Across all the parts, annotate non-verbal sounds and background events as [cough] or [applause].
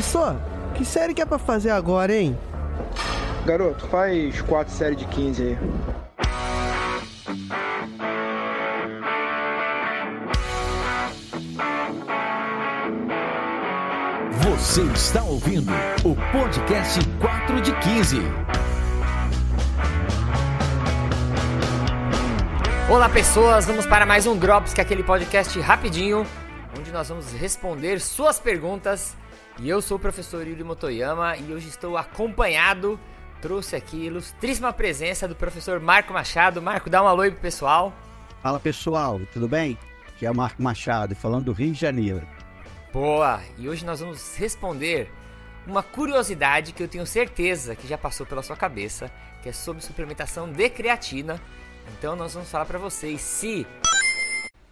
Professor, que série que é pra fazer agora, hein? Garoto, faz quatro séries de 15 aí. Você está ouvindo o podcast 4 de 15. Olá pessoas, vamos para mais um Drops, que é aquele podcast rapidinho, onde nós vamos responder suas perguntas. E eu sou o professor Yuri Motoyama e hoje estou acompanhado, trouxe aqui ilustríssima presença do professor Marco Machado. Marco, dá um alô aí pro pessoal. Fala pessoal, tudo bem? Aqui é o Marco Machado, falando do Rio de Janeiro. Boa! E hoje nós vamos responder uma curiosidade que eu tenho certeza que já passou pela sua cabeça, que é sobre suplementação de creatina. Então nós vamos falar para vocês se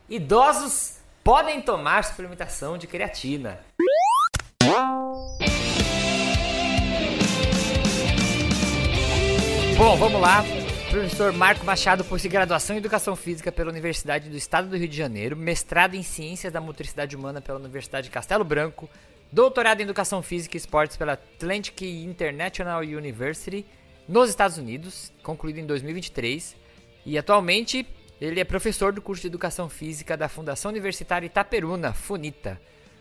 idosos podem tomar suplementação de creatina. Bom, vamos lá. Professor Marco Machado possui graduação em Educação Física pela Universidade do Estado do Rio de Janeiro, mestrado em Ciências da Motricidade Humana pela Universidade de Castelo Branco, doutorado em Educação Física e Esportes pela Atlantic International University nos Estados Unidos, concluído em 2023, e atualmente ele é professor do curso de Educação Física da Fundação Universitária Itaperuna, FUNITA.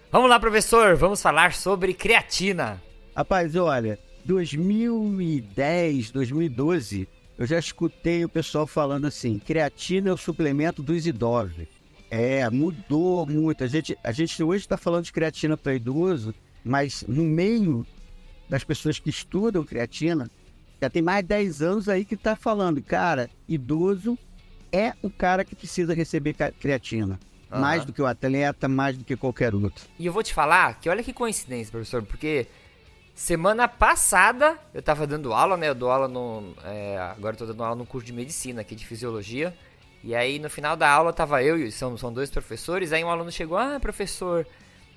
Vamos lá, professor, vamos falar sobre creatina. Rapaz, olha, 2010, 2012, eu já escutei o pessoal falando assim: creatina é o suplemento dos idosos. É, mudou muito. A gente, a gente hoje está falando de creatina para idoso, mas no meio das pessoas que estudam creatina, já tem mais de 10 anos aí que está falando, cara, idoso é o cara que precisa receber creatina. Uhum. Mais do que o atleta, mais do que qualquer outro. E eu vou te falar que olha que coincidência, professor, porque semana passada eu tava dando aula, né? Eu dou aula no. É, agora eu tô dando aula no curso de medicina aqui de fisiologia. E aí no final da aula tava eu e são, são dois professores. Aí um aluno chegou: Ah, professor,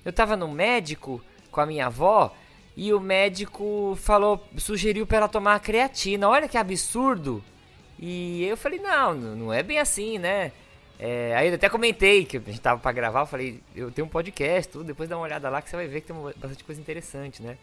eu tava no médico com a minha avó e o médico falou, sugeriu para ela tomar creatina. Olha que absurdo! E eu falei: Não, não é bem assim, né? É, aí eu até comentei que a gente tava pra gravar, eu falei, eu tenho um podcast, tudo, depois dá uma olhada lá que você vai ver que tem bastante coisa interessante, né?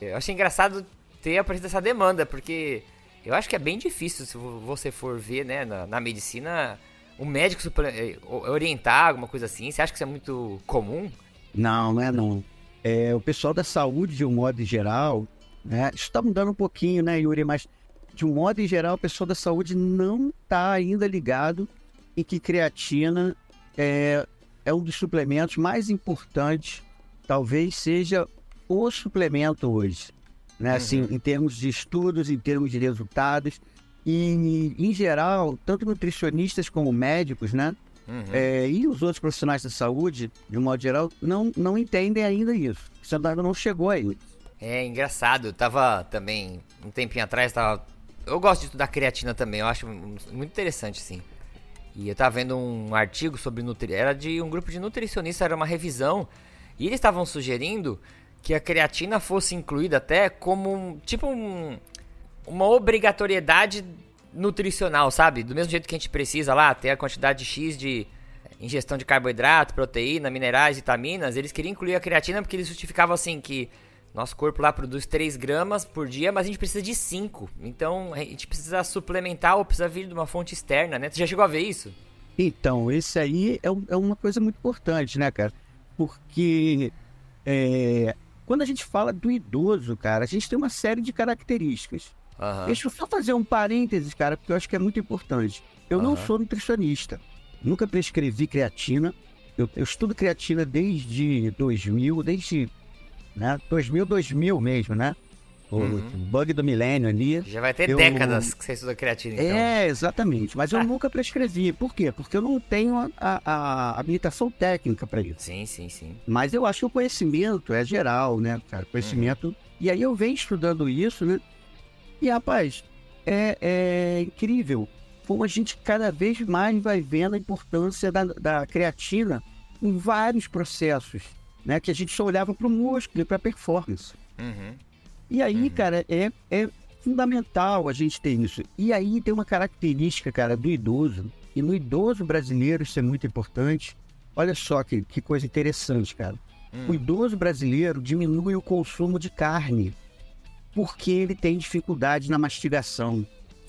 Eu achei engraçado ter aparecido essa demanda, porque eu acho que é bem difícil se você for ver, né, na, na medicina, o médico eh, orientar alguma coisa assim. Você acha que isso é muito comum? Não, não é não. É, o pessoal da saúde, de um modo geral, né, isso tá mudando um pouquinho, né, Yuri, mas de um modo geral, o pessoal da saúde não tá ainda ligado em que creatina é, é um dos suplementos mais importantes, talvez seja o suplemento hoje, né? Uhum. Assim, em termos de estudos, em termos de resultados e em geral, tanto nutricionistas como médicos, né? Uhum. É, e os outros profissionais da saúde, de um modo geral, não, não entendem ainda isso. Isso ainda não chegou aí. É engraçado, eu tava também, um tempinho atrás, tava. Eu gosto de estudar creatina também, eu acho muito interessante, sim. E eu tava vendo um artigo sobre nutri... Era de um grupo de nutricionistas, era uma revisão. E eles estavam sugerindo que a creatina fosse incluída até como um, tipo um, uma obrigatoriedade nutricional, sabe? Do mesmo jeito que a gente precisa lá ter a quantidade X de ingestão de carboidrato, proteína, minerais, vitaminas, eles queriam incluir a creatina porque eles justificavam assim que nosso corpo lá produz 3 gramas por dia, mas a gente precisa de 5. Então a gente precisa suplementar ou precisa vir de uma fonte externa, né? Você já chegou a ver isso? Então, esse aí é, é uma coisa muito importante, né, cara? Porque é, quando a gente fala do idoso, cara, a gente tem uma série de características. Uhum. Deixa eu só fazer um parênteses, cara, porque eu acho que é muito importante. Eu uhum. não sou nutricionista, nunca prescrevi creatina. Eu, eu estudo creatina desde 2000, desde né? 2000, 2000 mesmo, né? O uhum. bug do milênio ali. Já vai ter eu... décadas que você estuda creatina, então. É, exatamente. Mas eu ah. nunca prescrevi. Por quê? Porque eu não tenho a, a, a habilitação técnica para isso. Sim, sim, sim. Mas eu acho que o conhecimento é geral, né, cara? Conhecimento. Uhum. E aí eu venho estudando isso, né? E, rapaz, é, é incrível como a gente cada vez mais vai vendo a importância da, da creatina em vários processos né? Que a gente só olhava para o músculo e para a performance. Uhum. E aí, uhum. cara, é, é fundamental a gente ter isso. E aí tem uma característica, cara, do idoso. E no idoso brasileiro isso é muito importante. Olha só que, que coisa interessante, cara. o idoso brasileiro diminui o consumo de carne porque ele tem dificuldade na mastigação.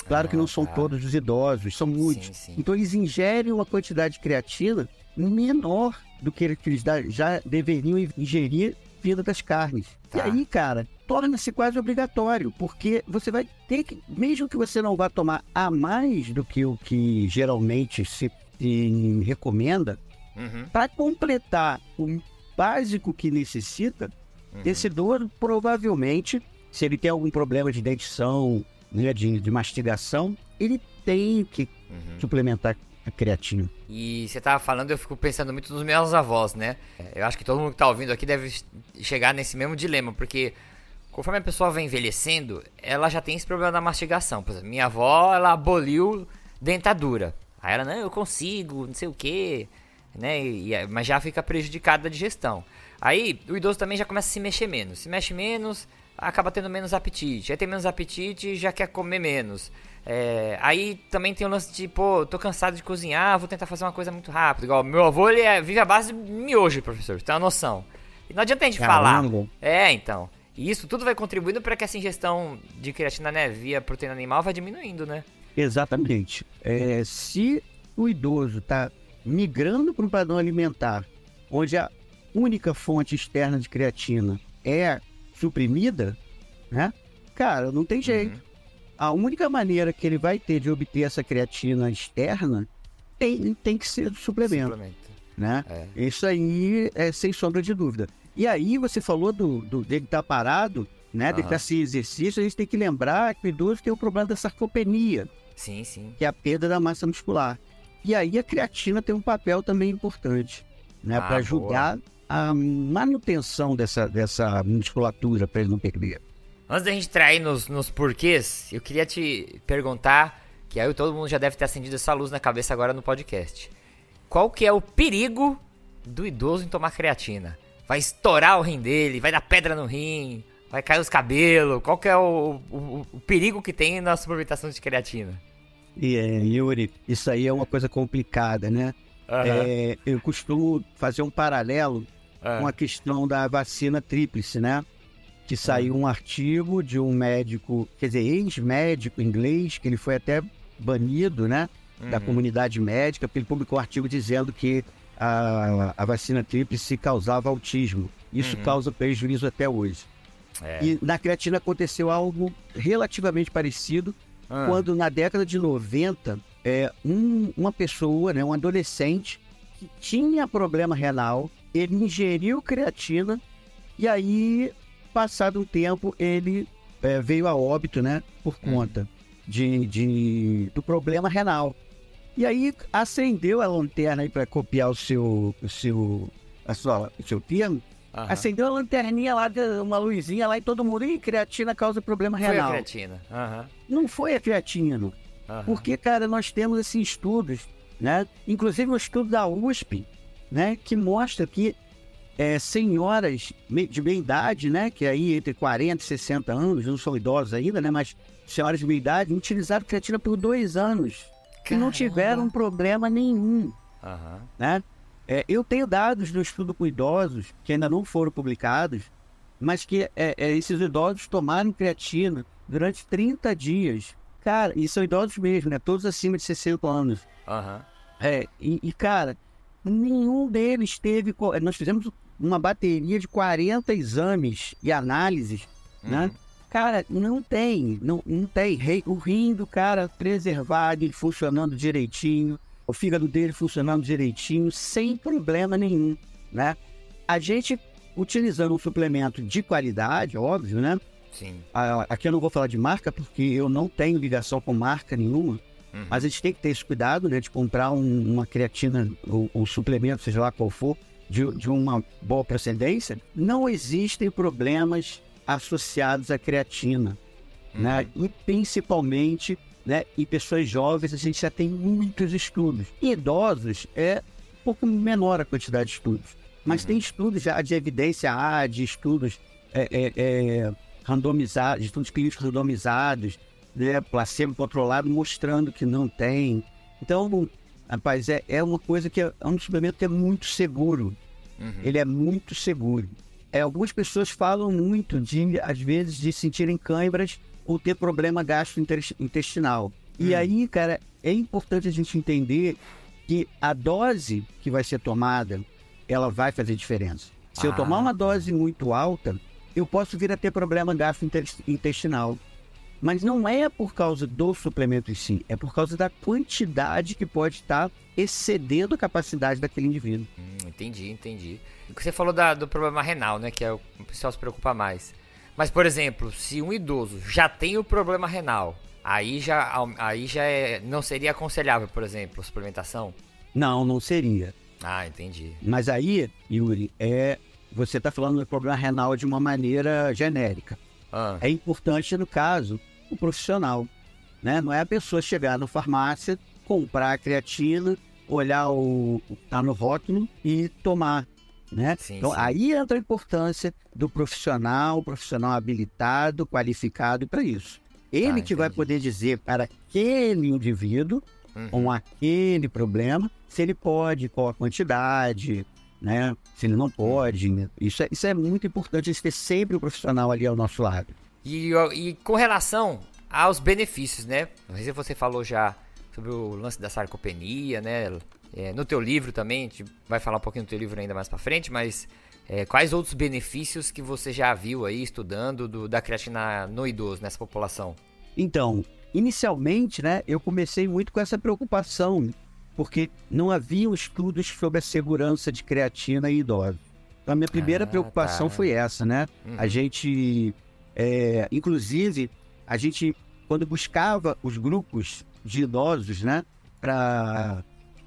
Claro que não são tá. todos os idosos, são muitos. Sim, sim. Então eles ingerem uma quantidade de creatina menor do que eles já deveriam ingerir vinda das carnes. Tá. E aí, cara, torna-se quase obrigatório, porque você vai ter que, mesmo que você não vá tomar a mais do que o que geralmente se, se recomenda, Uhum. para completar o básico que necessita, Uhum. esse idoso provavelmente, se ele tem algum problema de dentição, né, de, de mastigação, ele tem que Uhum. suplementar a creatina. E você tava falando, eu fico pensando muito nos meus avós, né? É, Eu acho que todo mundo que tá ouvindo aqui deve chegar nesse mesmo dilema, porque conforme a pessoa vai envelhecendo, ela já tem esse problema da mastigação. Por exemplo, minha avó, ela aboliu dentadura. Aí ela, não, eu consigo, não sei o quê, né? E- e- mas já fica prejudicada da digestão. Aí o idoso também já começa a se mexer menos. Se mexe menos, acaba tendo menos apetite. Aí tem menos apetite, já quer comer menos. É, aí também tem o lance de, pô, tô cansado de cozinhar, vou tentar fazer uma coisa muito rápida. Igual, meu avô, ele é- vive à base de miojo, professor, tem uma noção. E não adianta a gente falar. Caramba. É, então. E isso tudo vai contribuindo para que essa ingestão de creatina, né, via proteína animal vai diminuindo, né? Exatamente. É, se o idoso está migrando para um padrão alimentar, onde a única fonte externa de creatina é suprimida, né? Cara, não tem jeito. A única maneira que ele vai ter de obter essa creatina externa tem, tem que ser do suplemento, Suplemento. né? É. Isso aí é sem sombra de dúvida. E aí você falou do, do dele estar parado, né? Dele Aham. estar sem exercício, a gente tem que lembrar que o idoso tem o problema da sarcopenia, Sim, sim. que é a perda da massa muscular. E aí a creatina tem um papel também importante, né? Ah, para ajudar a manutenção dessa, dessa musculatura para ele não perder. Antes da gente aí nos, nos porquês, eu queria te perguntar, que aí todo mundo já deve ter acendido essa luz na cabeça agora no podcast. Qual que é o perigo do idoso em tomar creatina? Vai estourar o rim dele, vai dar pedra no rim, vai cair os cabelos. Qual que é o, o- o perigo que tem na suplementação de creatina? E é, Yuri, isso aí é uma coisa complicada, né? É, eu costumo fazer um paralelo Ah. com a questão da vacina tríplice, né? Que saiu um artigo de um médico, quer dizer, ex-médico inglês, que ele foi até banido, né? Da Uhum. comunidade médica, porque ele publicou um artigo dizendo que a, a vacina tríplice causava autismo. Isso Uhum. causa prejuízo até hoje. É. E na creatina aconteceu algo relativamente parecido, Ah. quando na década de 90, é, um- uma pessoa, né, um adolescente, que tinha problema renal, ele ingeriu creatina e aí, passado um tempo, ele é, veio a óbito, né, por conta de, de- do problema renal. E aí acendeu a lanterna aí para copiar o seu, o seu, a sua, o seu termo, Aham. acendeu a lanterninha lá, uma luzinha lá e todo mundo, ih, creatina causa problema Foi a renal. creatina. Aham. Não foi a creatina. aham. Porque, cara, nós temos esses estudos, né? Inclusive um estudo da USP, né? Que mostra que é, senhoras de meia idade, né? Que aí entre 40 e 60 anos, não são idosos ainda, né? Mas senhoras de meia idade utilizaram creatina por dois anos. Que não tiveram problema nenhum, Aham. né? É, eu tenho dados do estudo com idosos que ainda não foram publicados, mas que é, é, esses idosos tomaram creatina durante 30 dias. Cara, e são idosos mesmo, né? Todos acima de 60 anos. Aham. É, e, e, cara, nenhum deles teve. Nós fizemos uma bateria de 40 exames e análises, né? Cara, não tem, não, não tem. O rim do cara preservado e funcionando direitinho, o fígado dele funcionando direitinho, sem problema nenhum, né? A gente, utilizando um suplemento de qualidade, óbvio, né? Sim. A- Aqui eu não vou falar de marca, porque eu não tenho ligação com marca nenhuma. Uhum. Mas a gente tem que ter esse cuidado, né? De comprar um- uma creatina ou um suplemento, seja lá qual for, de, de uma boa procedência. Não existem problemas associados à creatina, né? E principalmente, né? Em pessoas jovens, a gente já tem muitos estudos. Em idosos, é um pouco menor a quantidade de estudos. Mas tem estudos já de evidência A, de estudos é, é, é, randomizados, estudos clínicos randomizados, né, placebo controlado, mostrando que não tem. Então, rapaz, é, é uma coisa que é, é um suplemento que é muito seguro. Uhum. ele é muito seguro. É, algumas pessoas falam muito de, às vezes, de sentirem câimbras ou ter problema gastrointestinal. E Hum. aí, cara, é importante a gente entender que a dose que vai ser tomada, ela vai fazer diferença. Se eu Ah. tomar uma dose muito alta, eu posso vir a ter problema gastrointestinal. Mas não é por causa do suplemento em si, é por causa da quantidade que pode estar excedendo a capacidade daquele indivíduo. Hum, entendi, entendi. Você falou da- do problema renal, né? Que é o o pessoal se preocupa mais. Mas, por exemplo, se um idoso já tem o problema renal, aí já, aí já é, não seria aconselhável, por exemplo, suplementação? Não, não seria. Ah, entendi. Mas aí, Yuri, é você está falando do problema renal de uma maneira genérica. Ah, É importante, no caso, o profissional. Né? Não é a pessoa chegar na farmácia, comprar a creatina, olhar o tá no rótulo e tomar. Né? Sim, então, sim. aí entra a importância do profissional, profissional habilitado, qualificado para isso. Ele Tá, que vai entendi. poder dizer para aquele indivíduo uhum. com aquele problema, se ele pode, qual a quantidade, né? Se ele não pode. né? Isso é, isso é muito importante, a gente ter sempre o profissional ali ao nosso lado. E, e com relação aos benefícios, né? Não sei se você falou já sobre o lance da sarcopenia, né? É, no teu livro também, a gente vai falar um pouquinho do teu livro ainda mais pra frente, mas é, quais outros benefícios que você já viu aí estudando do- da creatina no idoso, nessa população? Então, inicialmente, né, eu comecei muito com essa preocupação, porque não haviam estudos sobre a segurança de creatina em idosos. Então, a minha primeira Ah, preocupação tá. foi essa, né? Uhum. A gente, é, inclusive, a gente, quando buscava os grupos de idosos, né, para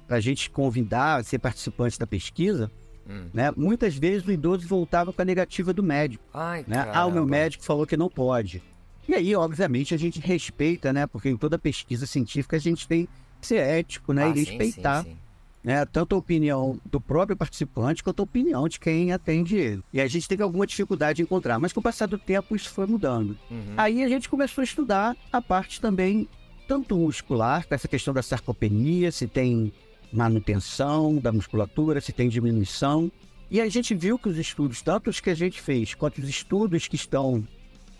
a gente convidar, ser participante da pesquisa, Hum. né, muitas vezes o idoso voltava com a negativa do médico, Ai, né? Ah, o meu médico falou que não pode. E aí, obviamente, a gente respeita, né, porque em toda pesquisa científica a gente tem que ser ético, né, Ah, e sim, respeitar sim, sim. Né, tanto a opinião do próprio participante quanto a opinião de quem atende ele. E a gente teve alguma dificuldade em encontrar, mas com o passar do tempo isso foi mudando. Uhum. Aí a gente começou a estudar a parte também, tanto muscular, com essa questão da sarcopenia, se tem manutenção da musculatura, se tem diminuição. E a gente viu que os estudos, tanto os que a gente fez, quanto os estudos que estão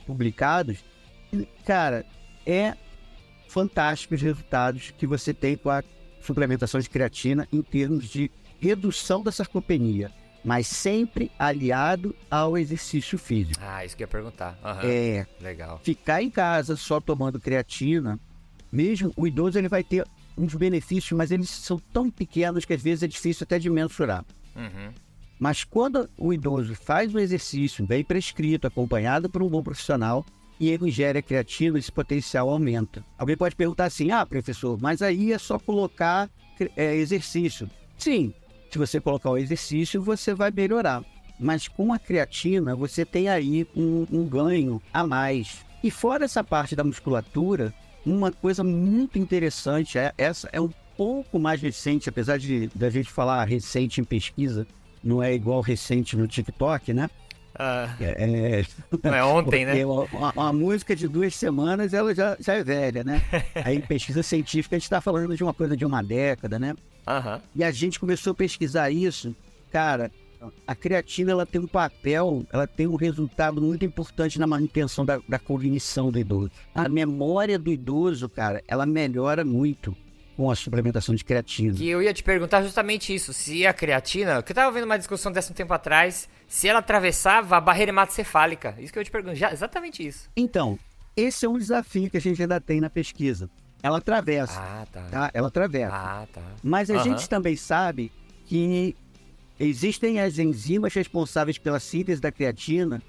publicados, cara, é fantástico os resultados que você tem com a suplementação de creatina em termos de redução da sarcopenia, mas sempre aliado ao exercício físico. Ah, isso que eu ia perguntar. Aham. É, Legal. ficar em casa só tomando creatina, mesmo o idoso ele vai ter uns benefícios, mas eles são tão pequenos que às vezes é difícil até de mensurar. Uhum. Mas quando o idoso faz um exercício bem prescrito, acompanhado por um bom profissional, e ele ingere a creatina, esse potencial aumenta. Alguém pode perguntar assim: ah, professor, mas aí é só colocar é, exercício. Sim, se você colocar o exercício, você vai melhorar. Mas com a creatina, você tem aí um, um ganho a mais. E fora essa parte da musculatura, uma coisa muito interessante, é, essa é um pouco mais recente, apesar de da gente falar recente em pesquisa, não é igual recente no TikTok, né? Ah, É, não é ontem, né? uma, uma música de duas semanas, ela já, já é velha, né? [laughs] Aí em pesquisa científica a gente está falando de uma coisa de uma década, né? Aham. E a gente começou a pesquisar isso. Cara, a creatina ela tem um papel, ela tem um resultado muito importante na manutenção da, da cognição do idoso. A memória do idoso, cara, ela melhora muito com a suplementação de creatina. Que eu ia te perguntar justamente isso, se a creatina, que eu tava vendo uma discussão dessa um tempo atrás, se ela atravessava a barreira hematocefálica. Isso que eu ia te pergunto, já, exatamente isso. Então, esse é um desafio que a gente ainda tem na pesquisa. Ela atravessa, Ah, tá. tá? Ela atravessa. Ah, tá. Mas a Aham. gente também sabe que existem as enzimas responsáveis pela síntese da creatina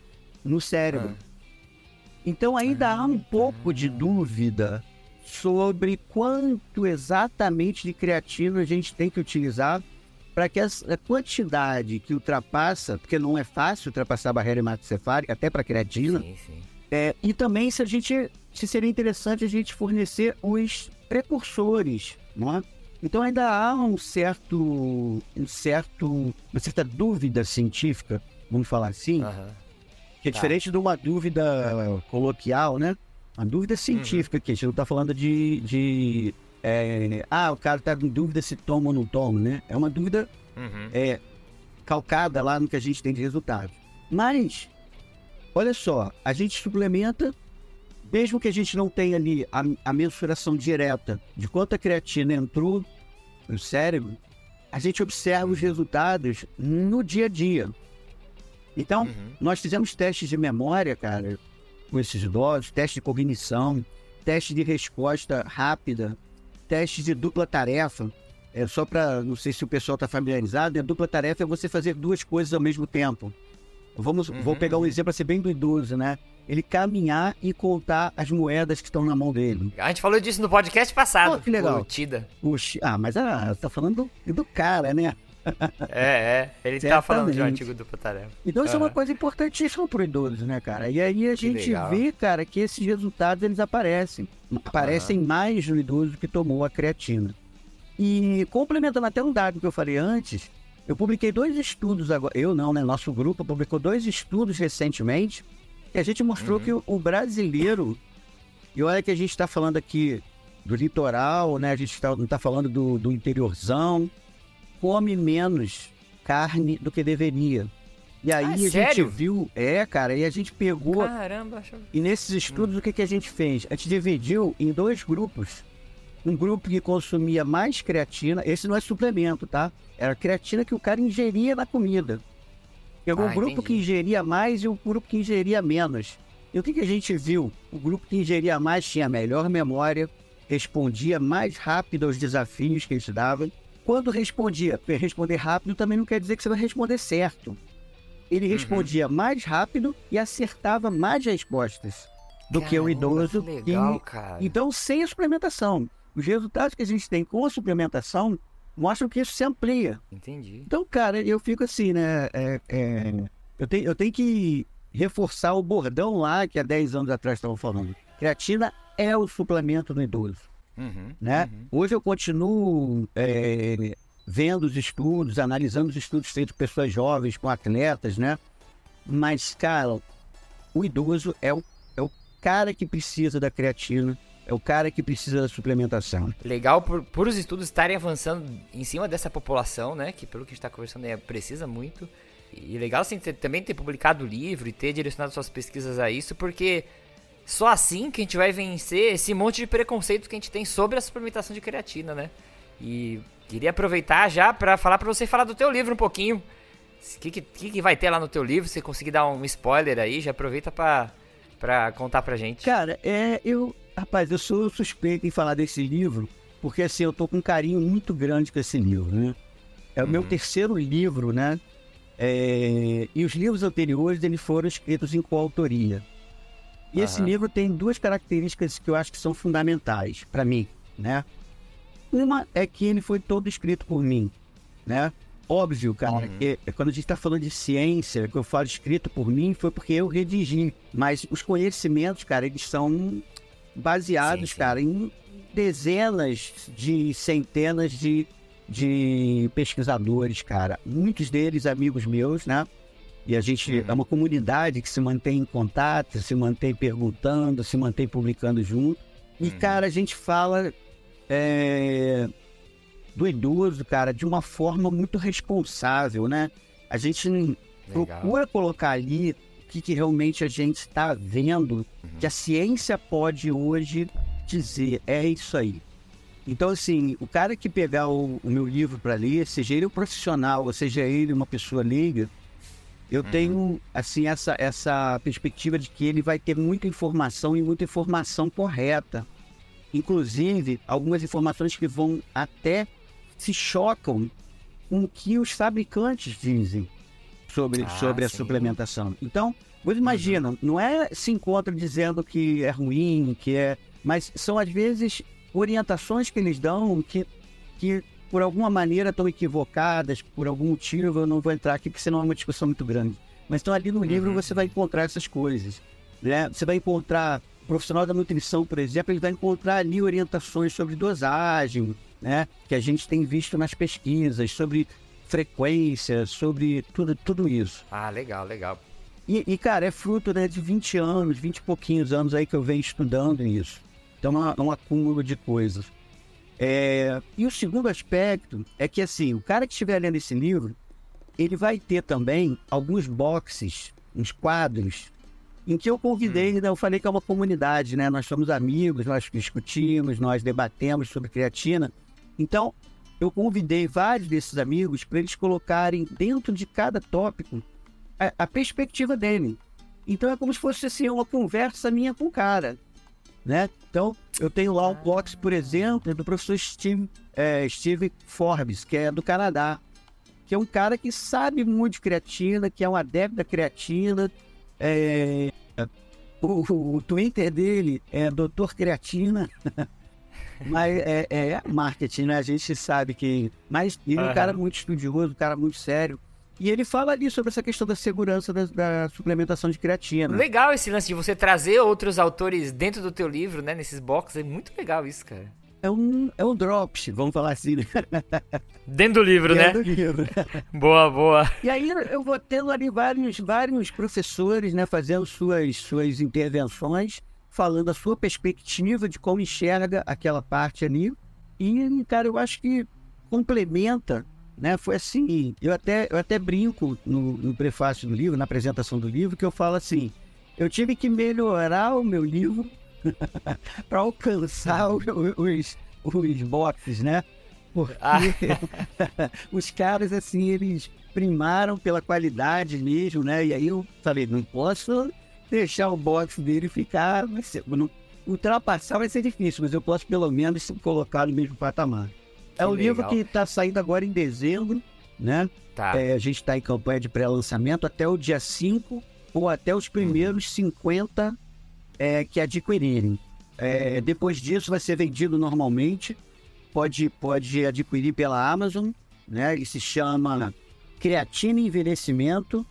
no cérebro. Ah. Então ainda há um pouco de dúvida sobre quanto exatamente de creatina a gente tem que utilizar para que a quantidade que ultrapassa, porque não é fácil ultrapassar a barreira hematocefálica, até para creatina, Sim, sim. é, e também se a gente se seria interessante a gente fornecer os precursores, não é? Então ainda há um certo, um certo, uma certa dúvida científica, vamos falar assim, Aham. que é tá. diferente de uma dúvida coloquial, né? Uma dúvida científica aqui, a gente não está falando de, de é, ah, o cara está em dúvida se toma ou não toma, né? É uma dúvida Uhum. é, calcada lá no que a gente tem de resultado. Mas, olha só, a gente suplementa, mesmo que a gente não tenha ali a, a mensuração direta de quanto a creatina entrou no cérebro, a gente observa os resultados no dia a dia. Então, Uhum. nós fizemos testes de memória, cara, com esses idosos, teste de cognição, teste de resposta rápida, teste de dupla tarefa. É só para, não sei se o pessoal está familiarizado, né? dupla tarefa é você fazer duas coisas ao mesmo tempo. Vamos, vou Uhum, pegar um exemplo assim bem do idoso, né? Ele caminhar e contar as moedas que estão na mão dele. A gente falou disso no podcast passado. Pô, que legal. O Tida. Puxa, ah, mas ah, tá falando do, do cara, né? É, é. Ele tava falando de um Certamente. antigo dupla tarefa. Então isso é uma coisa importantíssima para o idoso, né, cara? E aí a gente legal. vê, cara, que esses resultados eles aparecem. Aparecem mais no idoso que tomou a creatina. E complementando até um dado que eu falei antes, eu publiquei dois estudos agora. Eu não, né? Nosso grupo publicou dois estudos recentemente que a gente mostrou Uhum. que o- o brasileiro. E olha que a gente está falando aqui do litoral, né? A gente tá, não está falando do, do interiorzão. Come menos carne do que deveria. E aí Ah, a gente sério? viu, é, cara, e a gente pegou Caramba, acho... e nesses estudos, o que, que a gente fez? A gente dividiu em dois grupos. Um grupo que consumia mais creatina, esse não é suplemento, tá? Era creatina que o cara ingeria na comida. Pegou Ah, o grupo entendi. que ingeria mais e o grupo que ingeria menos. E o que, que a gente viu? O grupo que ingeria mais tinha melhor memória, respondia mais rápido aos desafios que eles davam. Quando respondia, responder rápido também não quer dizer que você vai responder certo. Ele Uhum. respondia mais rápido e acertava mais respostas do que o Caramba, idoso. que- legal, cara. Então, sem a suplementação. Os resultados que a gente tem com a suplementação mostram que isso se amplia. Entendi. Então, cara, eu fico assim, né? é- é, eu, tenho, eu tenho que reforçar o bordão lá que há 10 anos atrás estavam falando. Creatina é o suplemento do idoso Uhum, né? uhum. Hoje eu continuo é, vendo os estudos, analisando os estudos feitos por pessoas jovens, com atletas, né? Mas, cara, o idoso é o, é o cara que precisa da creatina, é o cara que precisa da suplementação. Legal por, por os estudos estarem avançando em cima dessa população, né? Que pelo que a gente tá conversando é, precisa muito. E legal assim, ter- também ter publicado o livro e ter direcionado suas pesquisas a isso, porque só assim que a gente vai vencer esse monte de preconceito que a gente tem sobre a suplementação de creatina, né? E queria aproveitar já pra falar pra você falar do teu livro um pouquinho. O que, que, que vai ter lá no teu livro? Se você conseguir dar um spoiler aí, já aproveita pra, pra contar pra gente. Cara, é, eu, rapaz, eu sou suspeito em falar desse livro, porque assim, eu tô com um carinho muito grande com esse livro, né? É o meu Uhum. terceiro livro, né? É, e os livros anteriores eles foram escritos em coautoria. E esse Aham. livro tem duas características que eu acho que são fundamentais para mim, né? Uma é que ele foi todo escrito por mim, né? Óbvio, cara, Uhum. que quando a gente está falando de ciência, que eu falo escrito por mim, foi porque eu redigi. Mas os conhecimentos, cara, eles são baseados, Sim, sim. cara, em dezenas de centenas de, de pesquisadores, cara. Muitos deles amigos meus, né? E a gente Uhum. é uma comunidade que se mantém em contato, se mantém perguntando, se mantém publicando junto. E, Uhum. cara, a gente fala é, do idoso, cara, de uma forma muito responsável, né? A gente Legal. procura colocar ali o que, que realmente a gente está vendo, que a ciência pode hoje dizer, é isso aí. Então, assim, o cara que pegar o, o meu livro para ler, seja ele um profissional, ou seja ele uma pessoa leiga, eu tenho, assim, essa, essa perspectiva de que ele vai ter muita informação e muita informação correta. Inclusive, algumas informações que vão até se chocam com o que os fabricantes dizem sobre, Ah, sobre a suplementação. Então, você imagina, não é se encontra dizendo que é ruim, que é. Mas são às vezes orientações que eles dão que, que por alguma maneira estão equivocadas, por algum motivo, eu não vou entrar aqui porque senão é uma discussão muito grande. Mas então ali no livro Uhum. você vai encontrar essas coisas. Né? Você vai encontrar, o profissional da nutrição, por exemplo, ele vai encontrar ali orientações sobre dosagem, né? que a gente tem visto nas pesquisas, sobre frequência, sobre tudo, tudo isso. Ah, legal, legal. E, e, cara, é fruto né, de 20 anos, 20 e pouquinhos anos aí que eu venho estudando isso. Então, é é um acúmulo de coisas. É, E o segundo aspecto é que, assim, o cara que estiver lendo esse livro, ele vai ter também alguns boxes, uns quadros, em que eu convidei, Hum. né, eu falei que é uma comunidade, né? Nós somos amigos, nós discutimos, nós debatemos sobre creatina. Então, eu convidei vários desses amigos para eles colocarem dentro de cada tópico a, a perspectiva dele. Então é como se fosse assim, uma conversa minha com o cara. Né? Então, eu tenho lá um box, por exemplo, do professor Steve, é, Steve Forbes, que é do Canadá, que é um cara que sabe muito de creatina, que é um adepto da creatina. É, o, o- Twitter dele é Doutor Creatina. [laughs] Mas é, é marketing, né? A gente sabe que. Mas ele é um Aham. cara muito estudioso, um cara muito sério. E ele fala ali sobre essa questão da segurança da, da suplementação de creatina. Legal esse lance de você trazer outros autores dentro do teu livro, né? Nesses boxes. É muito legal isso, cara. É um, é um drops, vamos falar assim, né? Dentro do livro, né? É do livro. [laughs] Boa, boa. E aí eu vou tendo ali vários, vários professores, né, fazendo suas, suas intervenções, falando a sua perspectiva de como enxerga aquela parte ali. E, cara, eu acho que complementa, né? Foi assim, eu até, eu até brinco no, no prefácio do livro, na apresentação do livro, que eu falo assim, eu tive que melhorar o meu livro [laughs] para alcançar o- os, os boxes, né? Porque Ah. [laughs] os caras, assim, eles primaram pela qualidade mesmo, né? E aí eu falei, não posso deixar o box dele ficar. ser- não- ultrapassar vai ser difícil, mas eu posso pelo menos se colocar no mesmo patamar. É um livro que está saindo agora em dezembro, né? Tá. É, a gente está em campanha de pré-lançamento até o dia 5 ou até os primeiros 50 é, que adquirirem. É, depois disso vai ser vendido normalmente. Pode, pode adquirir pela Amazon, né? Ele se chama Creatina e Envelhecimento,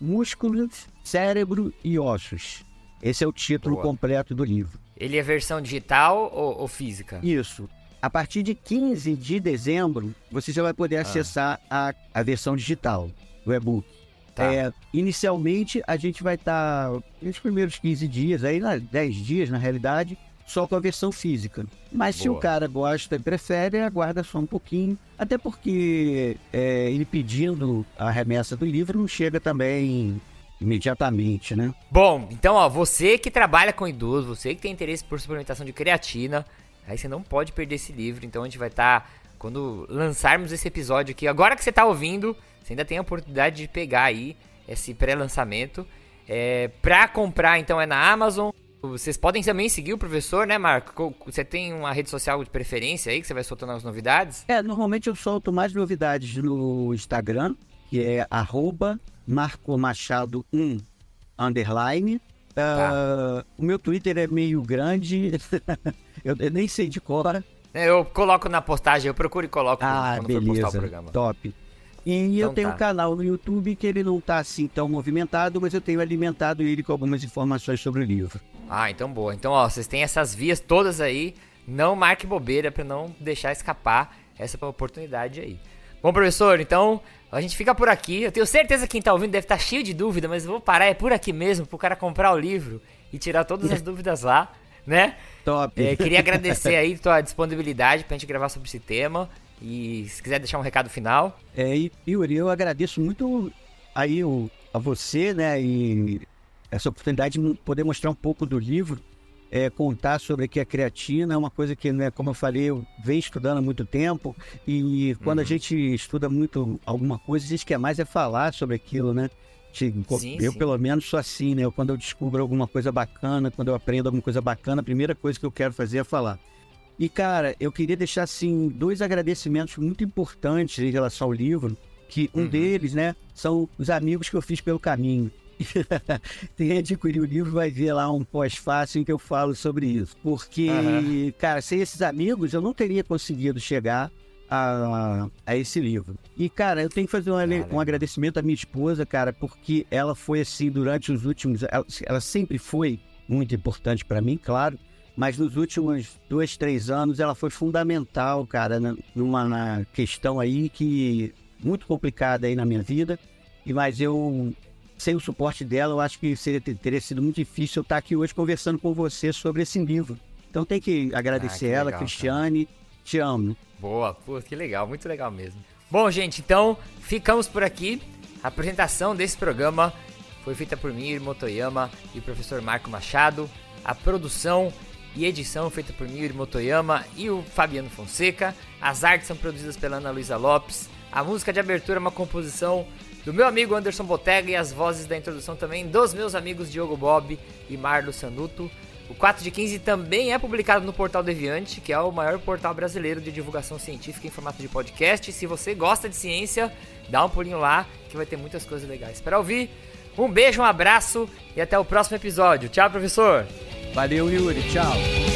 Músculos, Cérebro e Ossos. Esse é o título Boa. completo do livro. Ele é versão digital ou, ou física? Isso. A partir de 15 de dezembro, você já vai poder acessar a, a versão digital do e-book. Tá. É, inicialmente, a gente vai estar nos primeiros 15 dias, aí na- 10 dias na realidade, só com a versão física. Mas se Boa. o cara gosta e prefere, aguarda só um pouquinho. Até porque é, ele pedindo a remessa do livro não chega também imediatamente, né? Bom, então, ó, você que trabalha com idoso, você que tem interesse por suplementação de creatina, aí você não pode perder esse livro. Então a gente vai estar, quando lançarmos esse episódio aqui, agora que você tá ouvindo, você ainda tem a oportunidade de pegar aí esse pré-lançamento. É, pra comprar, então, é na Amazon. Vocês podem também seguir o professor, né, Marco? Co- Você tem uma rede social de preferência aí que você vai soltando as novidades? É, normalmente eu solto mais novidades no Instagram, que é arroba marcomachado1 underline. Ah, o meu Twitter é meio grande, [laughs] eu, eu nem sei de cor. É, Eu coloco na postagem, eu procuro e coloco Ah, quando for postar o beleza, programa. top. E eu Então tenho tá. um canal no YouTube que ele não tá assim tão movimentado, mas eu tenho alimentado ele com algumas informações sobre o livro. Ah, então boa. Então, ó, vocês têm essas vias todas aí. Não marque bobeira pra não deixar escapar essa oportunidade aí. Bom, professor, então a gente fica por aqui. Eu tenho certeza que quem tá ouvindo deve estar cheio de dúvida, mas eu vou parar é por aqui mesmo pro cara comprar o livro e tirar todas as [laughs] dúvidas lá, né? Top. É, queria agradecer [laughs] aí tua disponibilidade pra gente gravar sobre esse tema. E se quiser deixar um recado final. É, e Yuri, eu agradeço muito aí o, a você, né, e essa oportunidade de poder mostrar um pouco do livro, é, contar sobre aqui a creatina, é uma coisa que, né, como eu falei, eu venho estudando há muito tempo, e quando a Uhum. gente estuda muito alguma coisa, a gente quer mais é falar sobre aquilo, né? Te- Sim, eu, sim. pelo menos, sou assim, né? Eu, Quando eu descubro alguma coisa bacana, quando eu aprendo alguma coisa bacana, a primeira coisa que eu quero fazer é falar. E, cara, eu queria deixar, assim, dois agradecimentos muito importantes em relação ao livro, que um Uhum. deles, né, são os amigos que eu fiz pelo caminho. [laughs] Quem adquirir o livro vai ver lá um pós-fácil em que eu falo sobre isso. Porque, Aham. cara, sem esses amigos eu não teria conseguido chegar a, a esse livro. E, cara, eu tenho que fazer um, um agradecimento à minha esposa, cara, porque ela foi assim durante os últimos. Ela, ela sempre foi muito importante para mim, claro. Mas nos últimos dois, três anos ela foi fundamental, cara, numa na questão aí que muito complicada aí na minha vida. E mas eu sem o suporte dela, eu acho que seria teria sido muito difícil eu estar aqui hoje conversando com você sobre esse livro. Então tem que agradecer Ah, que ela, legal, Cristiane, te amo. Boa, pô, que legal, muito legal mesmo. Bom, gente, então ficamos por aqui. A apresentação desse programa foi feita por mim, Motoyama e o professor Marco Machado. A produção e edição feita por mim, Motoyama e o Fabiano Fonseca. As artes são produzidas pela Ana Luísa Lopes. A música de abertura é uma composição do meu amigo Anderson Botega e as vozes da introdução também dos meus amigos Diogo Bob e Marlo Sanuto. O 4 de 15 também é publicado no Portal Deviante, que é o maior portal brasileiro de divulgação científica em formato de podcast. Se você gosta de ciência, dá um pulinho lá, que vai ter muitas coisas legais para ouvir. Um beijo, um abraço e até o próximo episódio. Tchau, professor! Valeu, Yuri. Tchau.